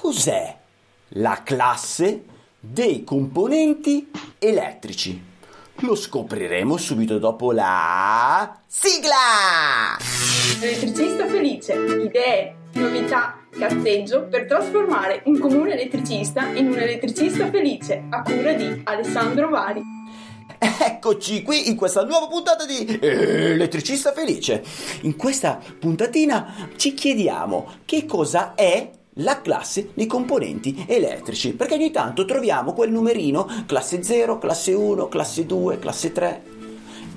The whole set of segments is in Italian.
cos'è la classe dei componenti elettrici? Lo scopriremo subito dopo la sigla! Elettricista felice, idee, novità, cazzeggio per trasformare un comune elettricista in un elettricista felice a cura di Alessandro Vari. Eccoci qui in questa nuova puntata di Elettricista Felice. In questa puntatina ci chiediamo che cosa è la classe dei componenti elettrici, perché ogni tanto troviamo quel numerino classe 0, classe 1, classe 2, classe 3.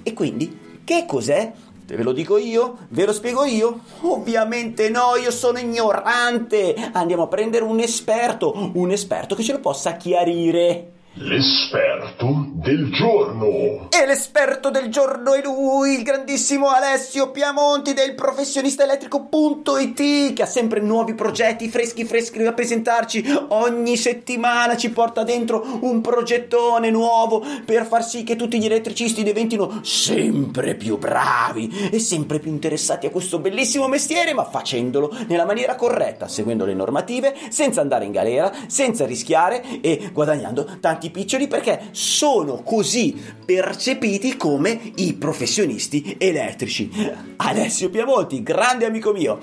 E quindi che cos'è? Ve lo dico io? Ve lo spiego io? Ovviamente no, io sono ignorante. Andiamo a prendere un esperto, un esperto che ce lo possa chiarire. L'esperto del giorno. E l'esperto del giorno è lui, il grandissimo Alessio Piamonti del professionistaletrico.it che ha sempre nuovi progetti freschi freschi da presentarci. Ogni settimana ci porta dentro un progettone nuovo per far sì che tutti gli elettricisti diventino sempre più bravi e sempre più interessati a questo bellissimo mestiere, ma facendolo nella maniera corretta, seguendo le normative, senza andare in galera, senza rischiare e guadagnando tanti tanti piccioli perché sono così percepiti come i professionisti elettrici. Alessio Piamonti, grande amico mio.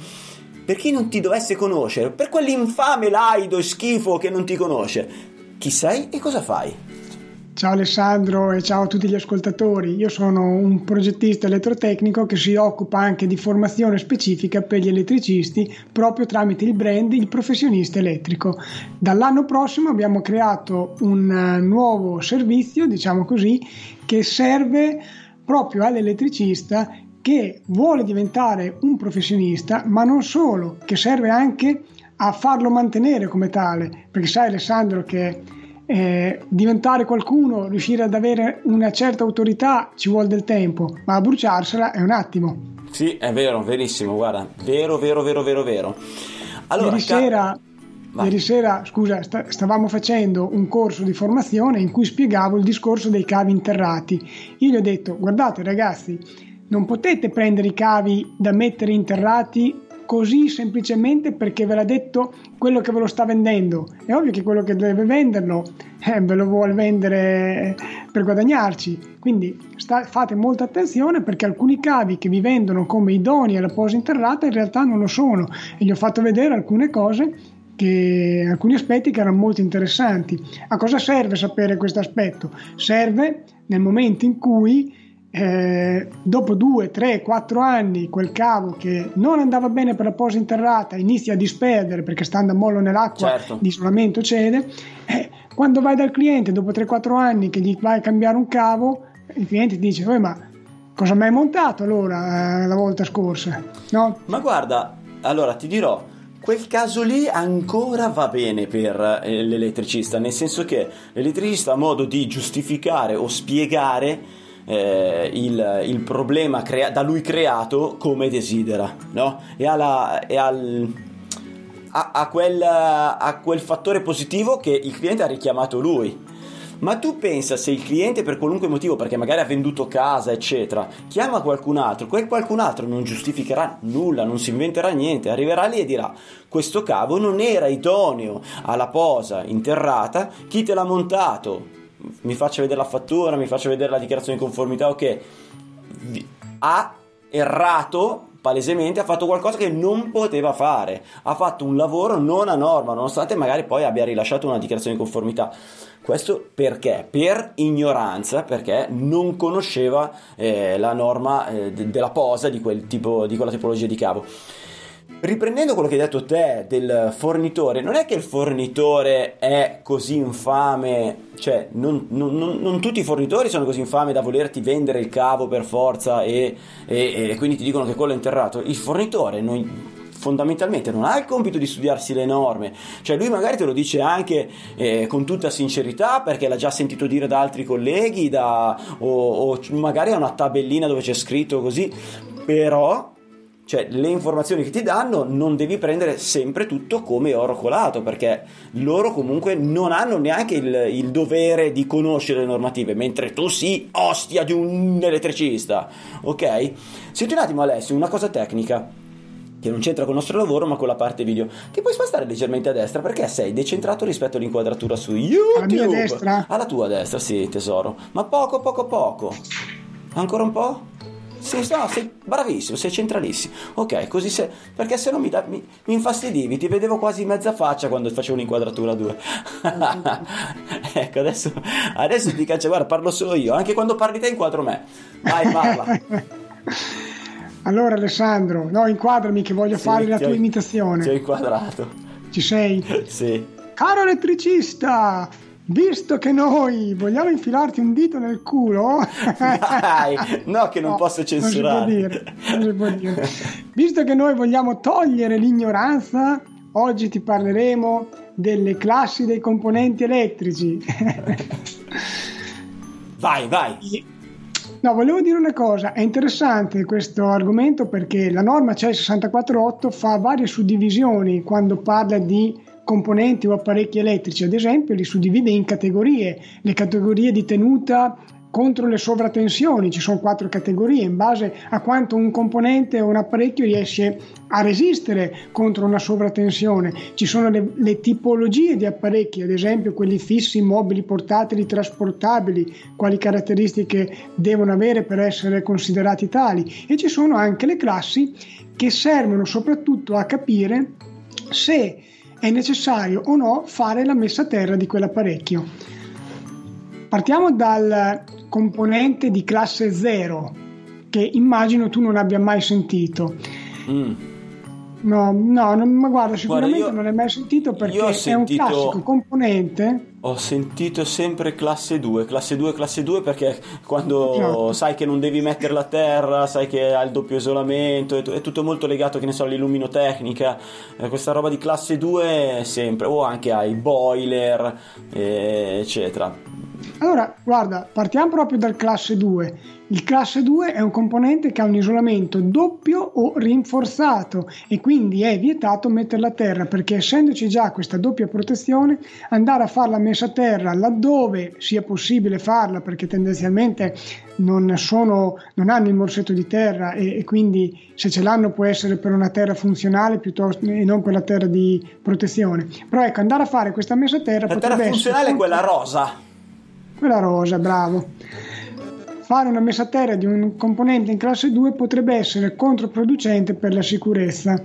Per chi non ti dovesse conoscere, per quell'infame laido e schifo che non ti conosce, chi sei e cosa fai? Ciao Alessandro e ciao a tutti gli ascoltatori. Io sono un progettista elettrotecnico che si occupa anche di formazione specifica per gli elettricisti proprio tramite il brand Il Professionista Elettrico. Dall'anno prossimo abbiamo creato un eh, nuovo servizio, diciamo così, che serve proprio all'elettricista che vuole diventare un professionista, ma non solo, che serve anche a farlo mantenere come tale, perché sai Alessandro che eh, diventare qualcuno, riuscire ad avere una certa autorità ci vuole del tempo, ma a bruciarsela è un attimo. Sì, è vero, verissimo, guarda, vero, vero, vero, vero, vero. Allora, ieri, sera, ieri sera, scusa, sta- stavamo facendo un corso di formazione in cui spiegavo il discorso dei cavi interrati. Io gli ho detto, guardate ragazzi, non potete prendere i cavi da mettere interrati così semplicemente perché ve l'ha detto quello che ve lo sta vendendo. È ovvio che quello che deve venderlo eh, ve lo vuole vendere per guadagnarci. Quindi sta, fate molta attenzione perché alcuni cavi che vi vendono come idonei alla posa interrata in realtà non lo sono. E gli ho fatto vedere alcune cose che, alcuni aspetti che erano molto interessanti. A cosa serve sapere questo aspetto? Serve nel momento in cui eh, dopo due, tre, quattro anni quel cavo che non andava bene per la posa interrata inizia a disperdere perché stando a mollo nell'acqua certo. di isolamento cede eh, quando vai dal cliente dopo 3-4 anni che gli vai a cambiare un cavo il cliente ti dice ma cosa mi hai montato allora eh, la volta scorsa no? ma guarda allora ti dirò quel caso lì ancora va bene per eh, l'elettricista nel senso che l'elettricista ha modo di giustificare o spiegare eh, il, il, problema crea- da lui creato come desidera, no? E, alla, e al, a, a, quel, a quel fattore positivo che il cliente ha richiamato lui. Ma tu pensa se il cliente per qualunque motivo, perché magari ha venduto casa, eccetera, chiama qualcun altro, quel qualcun altro non giustificherà nulla, non si inventerà niente, arriverà lì e dirà questo cavo non era idoneo alla posa interrata, chi te l'ha montato? Mi faccia vedere la fattura, mi faccia vedere la dichiarazione di conformità, ok, ha errato palesemente, ha fatto qualcosa che non poteva fare, ha fatto un lavoro non a norma, nonostante magari poi abbia rilasciato una dichiarazione di conformità. Questo perché? Per ignoranza, perché non conosceva eh, la norma eh, de- della posa di, quel tipo, di quella tipologia di cavo. Riprendendo quello che hai detto te del fornitore, non è che il fornitore è così infame, cioè non, non, non, non tutti i fornitori sono così infami da volerti vendere il cavo per forza e, e, e quindi ti dicono che quello è interrato. Il fornitore non, fondamentalmente non ha il compito di studiarsi le norme, cioè lui magari te lo dice anche eh, con tutta sincerità perché l'ha già sentito dire da altri colleghi da, o, o magari ha una tabellina dove c'è scritto così, però cioè, le informazioni che ti danno non devi prendere sempre tutto come oro colato, perché loro comunque non hanno neanche il, il dovere di conoscere le normative, mentre tu sì, ostia di un elettricista. Ok? Senti un attimo, Alessio, una cosa tecnica. che non c'entra con il nostro lavoro ma con la parte video ti puoi spostare leggermente a destra perché sei decentrato rispetto all'inquadratura su YouTube alla mia destra? alla tua destra sì tesoro ma poco poco poco ancora un po'? Sì, no, sei bravissimo, sei centralissimo. Ok, così se. Perché se no mi, da, mi, mi infastidivi, ti vedevo quasi mezza faccia quando facevo un'inquadratura 2. ecco, adesso, adesso ti caccia, guarda, parlo solo io. Anche quando parli te inquadro me. Vai, parla. allora, Alessandro, no, inquadrami che voglio sì, fare la tua ho, imitazione. Ti ho inquadrato. Ci sei? sì. Caro elettricista, Visto che noi vogliamo infilarti un dito nel culo, Dai, no, che non no, posso censurare. Non si, dire, non si può dire. Visto che noi vogliamo togliere l'ignoranza, oggi ti parleremo delle classi dei componenti elettrici. vai, vai. No, volevo dire una cosa, è interessante questo argomento perché la norma CEL 648 fa varie suddivisioni quando parla di componenti o apparecchi elettrici, ad esempio, li suddivide in categorie. Le categorie di tenuta contro le sovratensioni, ci sono quattro categorie in base a quanto un componente o un apparecchio riesce a resistere contro una sovratensione. Ci sono le, le tipologie di apparecchi, ad esempio quelli fissi, mobili, portatili, trasportabili, quali caratteristiche devono avere per essere considerati tali e ci sono anche le classi che servono soprattutto a capire se è necessario o no fare la messa a terra di quell'apparecchio. Partiamo dal componente di classe 0 che immagino tu non abbia mai sentito. Mm. No, no, non, ma guarda, sicuramente guarda, io, non l'hai mai sentito perché sentito, è un classico componente. Ho sentito sempre classe 2, classe 2, classe 2 perché quando esatto. sai che non devi metterla a terra, sai che ha il doppio isolamento, è, è tutto molto legato, che ne so, all'illuminotecnica, eh, questa roba di classe 2 sempre, o anche ai boiler, eh, eccetera. Allora, guarda, partiamo proprio dal classe 2 il classe 2 è un componente che ha un isolamento doppio o rinforzato e quindi è vietato metterla a terra perché essendoci già questa doppia protezione andare a farla messa a terra laddove sia possibile farla perché tendenzialmente non, sono, non hanno il morsetto di terra e, e, quindi se ce l'hanno può essere per una terra funzionale piuttosto e non per la terra di protezione. Però ecco, andare a fare questa messa a terra... La terra funzionale è quella rosa. Quella rosa, bravo fare una messa a terra di un componente in classe 2 potrebbe essere controproducente per la sicurezza.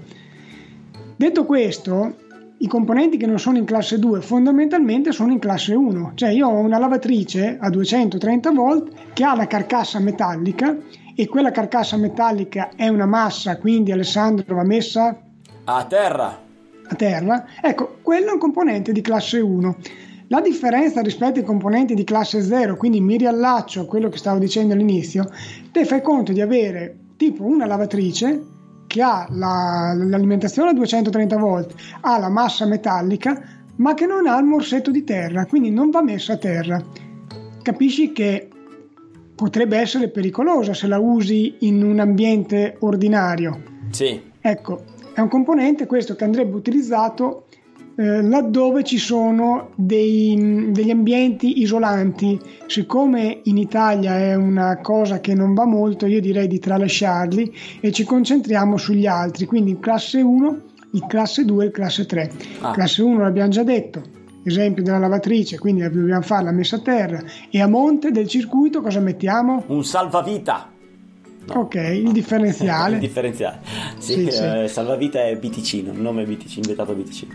Detto questo, i componenti che non sono in classe 2 fondamentalmente sono in classe 1, cioè io ho una lavatrice a 230 volt che ha la carcassa metallica e quella carcassa metallica è una massa, quindi Alessandro va messa a terra. A terra. Ecco, quello è un componente di classe 1. La differenza rispetto ai componenti di classe 0, quindi mi riallaccio a quello che stavo dicendo all'inizio, te fai conto di avere tipo una lavatrice che ha la, l'alimentazione a 230 volt, ha la massa metallica, ma che non ha il morsetto di terra, quindi non va messa a terra. Capisci che potrebbe essere pericolosa se la usi in un ambiente ordinario. Sì. Ecco, è un componente questo che andrebbe utilizzato eh, laddove ci sono dei, degli ambienti isolanti. Siccome in Italia è una cosa che non va molto, io direi di tralasciarli e ci concentriamo sugli altri. Quindi in classe 1, il classe 2 e il classe 3. Ah. Classe 1 l'abbiamo già detto, esempio della lavatrice, quindi dobbiamo fare la messa a terra e a monte del circuito cosa mettiamo? Un salvavita. No. Ok, il differenziale. il differenziale. Sì, sì, eh, sì. salvavita è BTC, il nome BTC, inventato BTC.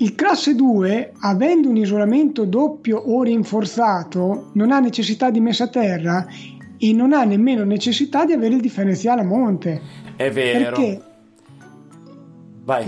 Il classe 2, avendo un isolamento doppio o rinforzato, non ha necessità di messa a terra e non ha nemmeno necessità di avere il differenziale a monte. È vero. Perché?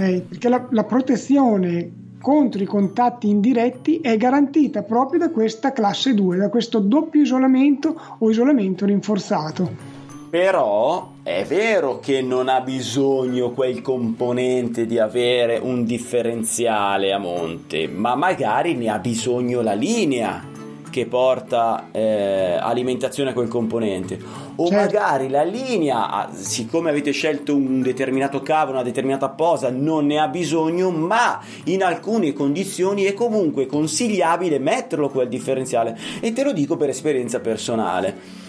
Eh, perché la, la protezione contro i contatti indiretti è garantita proprio da questa classe 2, da questo doppio isolamento o isolamento rinforzato. Però è vero che non ha bisogno quel componente di avere un differenziale a monte, ma magari ne ha bisogno la linea che porta eh, alimentazione a quel componente. O certo. magari la linea siccome avete scelto un determinato cavo una determinata posa non ne ha bisogno ma in alcune condizioni è comunque consigliabile metterlo quel differenziale. E te lo dico per esperienza personale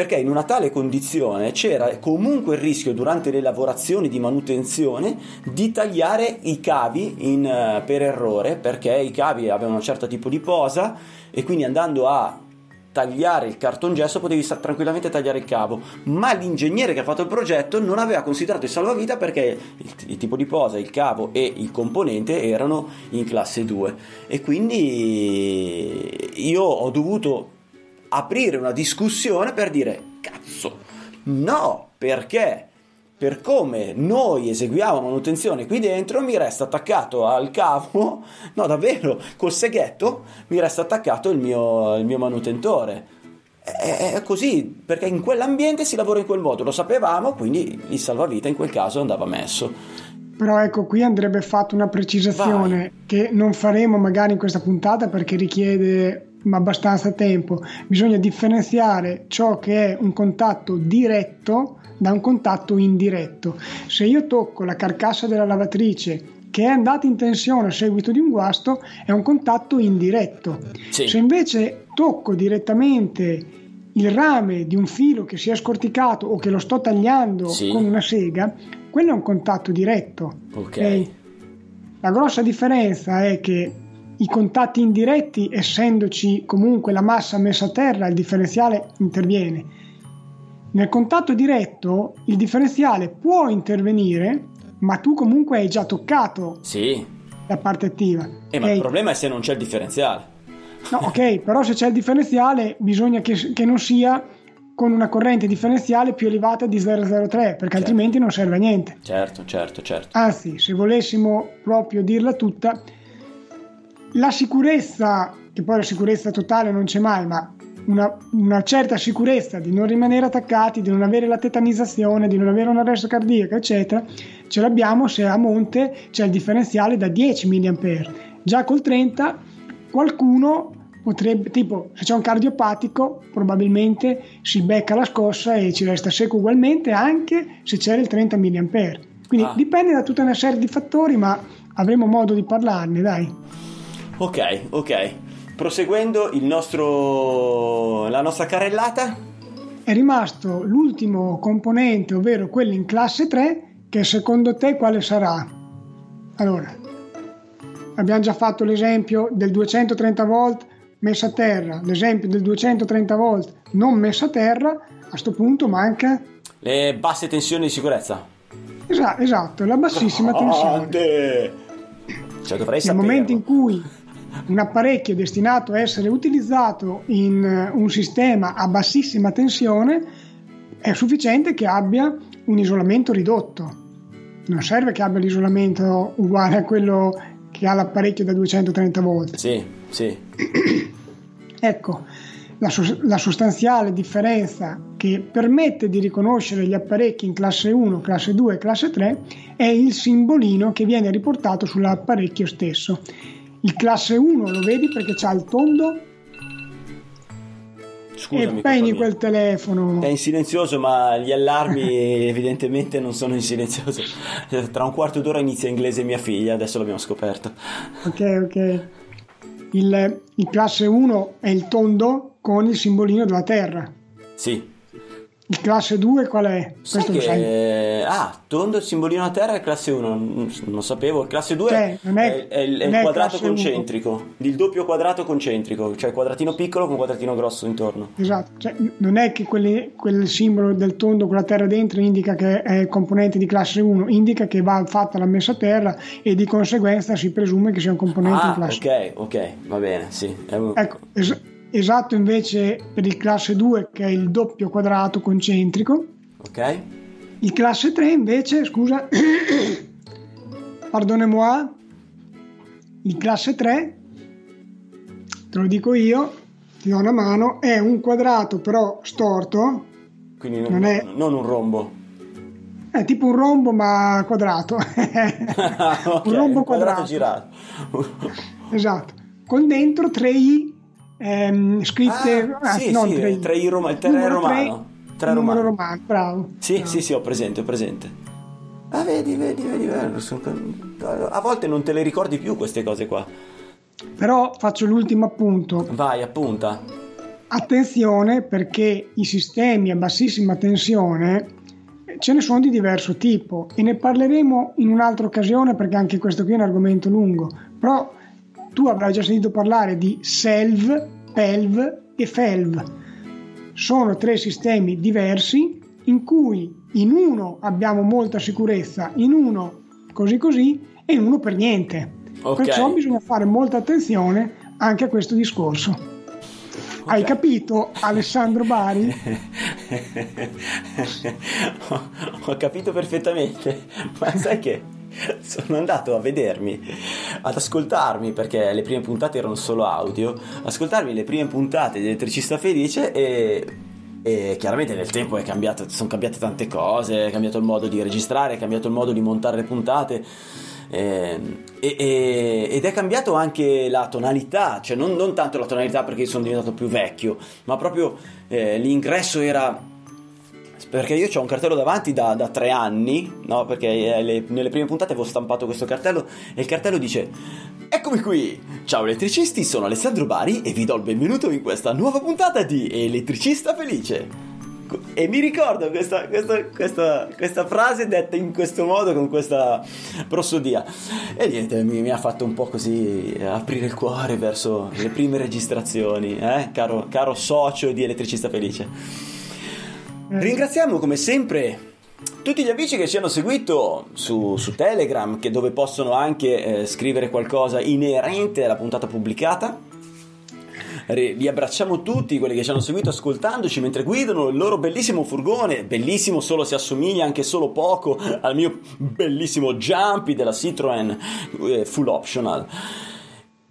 perché in una tale condizione c'era comunque il rischio durante le lavorazioni di manutenzione di tagliare i cavi in, uh, per errore perché i cavi avevano un certo tipo di posa e quindi andando a tagliare il cartongesso potevi tranquillamente tagliare il cavo. Ma l'ingegnere che ha fatto il progetto non aveva considerato il salvavita perché il, il, tipo di posa, il cavo e il componente erano in classe 2 e quindi io ho dovuto aprire una discussione per dire cazzo no perché per come noi eseguiamo manutenzione qui dentro mi resta attaccato al cavo, no davvero, col seghetto mi resta attaccato il mio, il mio manutentore. È così, perché in quell'ambiente si lavora in quel modo, lo sapevamo, quindi il salvavita in quel caso andava messo. Però ecco, qui andrebbe fatta una precisazione Vai. che non faremo magari in questa puntata perché richiede abbastanza tempo. Bisogna differenziare ciò che è un contatto diretto da un contatto indiretto. Se io tocco la carcassa della lavatrice che è andata in tensione a seguito di un guasto, è un contatto indiretto. Sì. Se invece tocco direttamente il rame di un filo che si è scorticato o che lo sto tagliando sì. con una sega, quello è un contatto diretto. Okay. La grossa differenza è che i contatti indiretti, essendoci comunque la massa messa a terra, il differenziale interviene nel contatto diretto il differenziale può intervenire, ma tu comunque hai già toccato sì. la parte attiva. Eh, ma il problema è se non c'è il differenziale. No, ok, però se c'è il differenziale bisogna che, che, non sia con una corrente differenziale più elevata di 0,03 perché certo. altrimenti non serve a niente. Certo, certo, certo. Anzi, se volessimo proprio dirla tutta, la sicurezza, che poi la sicurezza totale non c'è mai, ma una, una, certa sicurezza di non rimanere attaccati, di non avere la tetanizzazione, di non avere un arresto cardiaco, eccetera, ce l'abbiamo se a monte c'è il differenziale da 10 mA. Già col 30 qualcuno potrebbe, tipo se c'è un cardiopatico, probabilmente si becca la scossa e ci resta secco ugualmente anche se c'è il 30 mA. Quindi ah. dipende da tutta una serie di fattori, ma avremo modo di parlarne, dai. Ok, ok proseguendo nostro, la nostra carrellata? È rimasto l'ultimo componente, ovvero quello in classe 3, che secondo te quale sarà? Allora, abbiamo già fatto l'esempio del 230 volt messo a terra, l'esempio del 230 volt non messo a terra, a questo punto manca... Le basse tensioni di sicurezza. Esatto, esatto la bassissima tensione. Cioè dovrei Nel momento in cui un apparecchio destinato a essere utilizzato in eh, un sistema a bassissima tensione è sufficiente che abbia un isolamento ridotto. Non serve che abbia l'isolamento uguale a quello che ha l'apparecchio da 230 volt. Sì, sì. ecco, la, la, sostanziale differenza che permette di riconoscere gli apparecchi in classe 1, classe 2 e classe 3 è il simbolino che viene riportato sull'apparecchio stesso. Il classe 1 lo vedi perché c'ha il tondo Scusami, e spegni quel telefono. È in silenzioso, ma gli allarmi evidentemente non sono in silenzioso. Tra un quarto d'ora inizia inglese mia figlia, adesso l'abbiamo scoperto. Ok, ok. Il, il classe 1 è il tondo con il simbolino della Terra. Sì. Il classe 2 qual è? Sai Questo che... Ah, tondo, il simbolino a terra è classe 1, non, non sapevo. Classe 2 cioè, è, è, è, il, è il quadrato concentrico, 1. il doppio quadrato concentrico, cioè quadratino piccolo con quadratino grosso intorno. Esatto, cioè, non è che quelli, quel simbolo del tondo con la terra dentro indica che è componente di classe 1, indica che va fatta la messa a terra e di conseguenza si presume che sia un componente ah, di classe ok, ok, va bene, sì. Ecco, es- esatto invece per il classe 2 che è il doppio quadrato concentrico. Ok. Il classe 3 invece, scusa, pardonnez-moi, il classe 3, te lo dico io, ti do una mano, è un quadrato però storto. Quindi non, non, è, non un rombo. È tipo un rombo ma quadrato. okay, un rombo quadrato. quadrato girato. esatto. Con dentro tre i ehm, scritte ah, sì, non sì, tre, tre i Roma, il tre romano. Tre romano. romano, bravo. Sì, bravo. sì, sì, ho presente, ho presente. Ah, vedi, vedi, vedi, a volte non te le ricordi più queste cose qua. Però faccio l'ultimo appunto. Vai, appunta. attenzione perché i sistemi a bassissima tensione ce ne sono di diverso tipo e ne parleremo in un'altra occasione perché anche questo qui è un argomento lungo, però tu avrai già sentito parlare di SELV, PELV e FELV. Sono tre sistemi diversi in cui in uno abbiamo molta sicurezza, in uno così così e in uno per niente. Okay. Perciò bisogna fare molta attenzione anche a questo discorso. Okay. Hai capito Alessandro Bari? ho, ho capito perfettamente, ma sai che sono andato a vedermi, ad ascoltarmi, perché le prime puntate erano solo audio, ascoltarmi le prime puntate di Elettricista Felice e e chiaramente nel tempo cambiato, sono cambiate tante cose, è cambiato il modo di registrare, è cambiato il modo di montare le puntate eh, e, e, ed è cambiato anche la tonalità, cioè non, non, tanto la tonalità perché sono diventato più vecchio, ma proprio eh, l'ingresso era perché io ho un cartello davanti da, da tre anni, no? perché eh, le, nelle prime puntate avevo stampato questo cartello e il cartello dice Eccomi qui! Ciao elettricisti, sono Alessandro Bari e vi do il benvenuto in questa nuova puntata di Elettricista Felice. E mi ricordo questa, questa, questa, questa frase detta in questo modo, con questa prosodia. E niente, mi, mi, ha fatto un po' così aprire il cuore verso le prime registrazioni, eh? caro, caro socio di Elettricista Felice. Ringraziamo come sempre tutti gli amici che ci hanno seguito su, su Telegram, che dove possono anche eh, scrivere qualcosa inerente alla puntata pubblicata. Li abbracciamo tutti quelli che ci hanno seguito ascoltandoci mentre guidano il loro bellissimo furgone, bellissimo solo se assomiglia anche solo poco al mio bellissimo Jumpy della Citroen eh, full optional.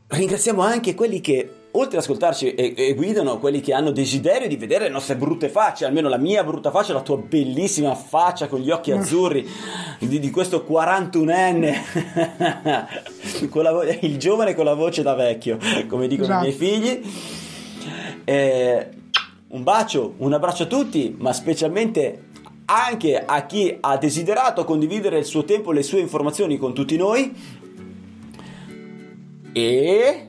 Ringraziamo anche quelli che oltre ad ascoltarci e, e, guidano quelli che hanno desiderio di vedere le nostre brutte facce, almeno la mia brutta faccia, la tua bellissima faccia con gli occhi azzurri di, di questo 41enne, vo- il giovane con la voce da vecchio, come dicono esatto. i miei figli. Eh, un bacio, un abbraccio a tutti, ma specialmente anche a chi ha desiderato condividere il suo tempo, le sue informazioni con tutti noi. E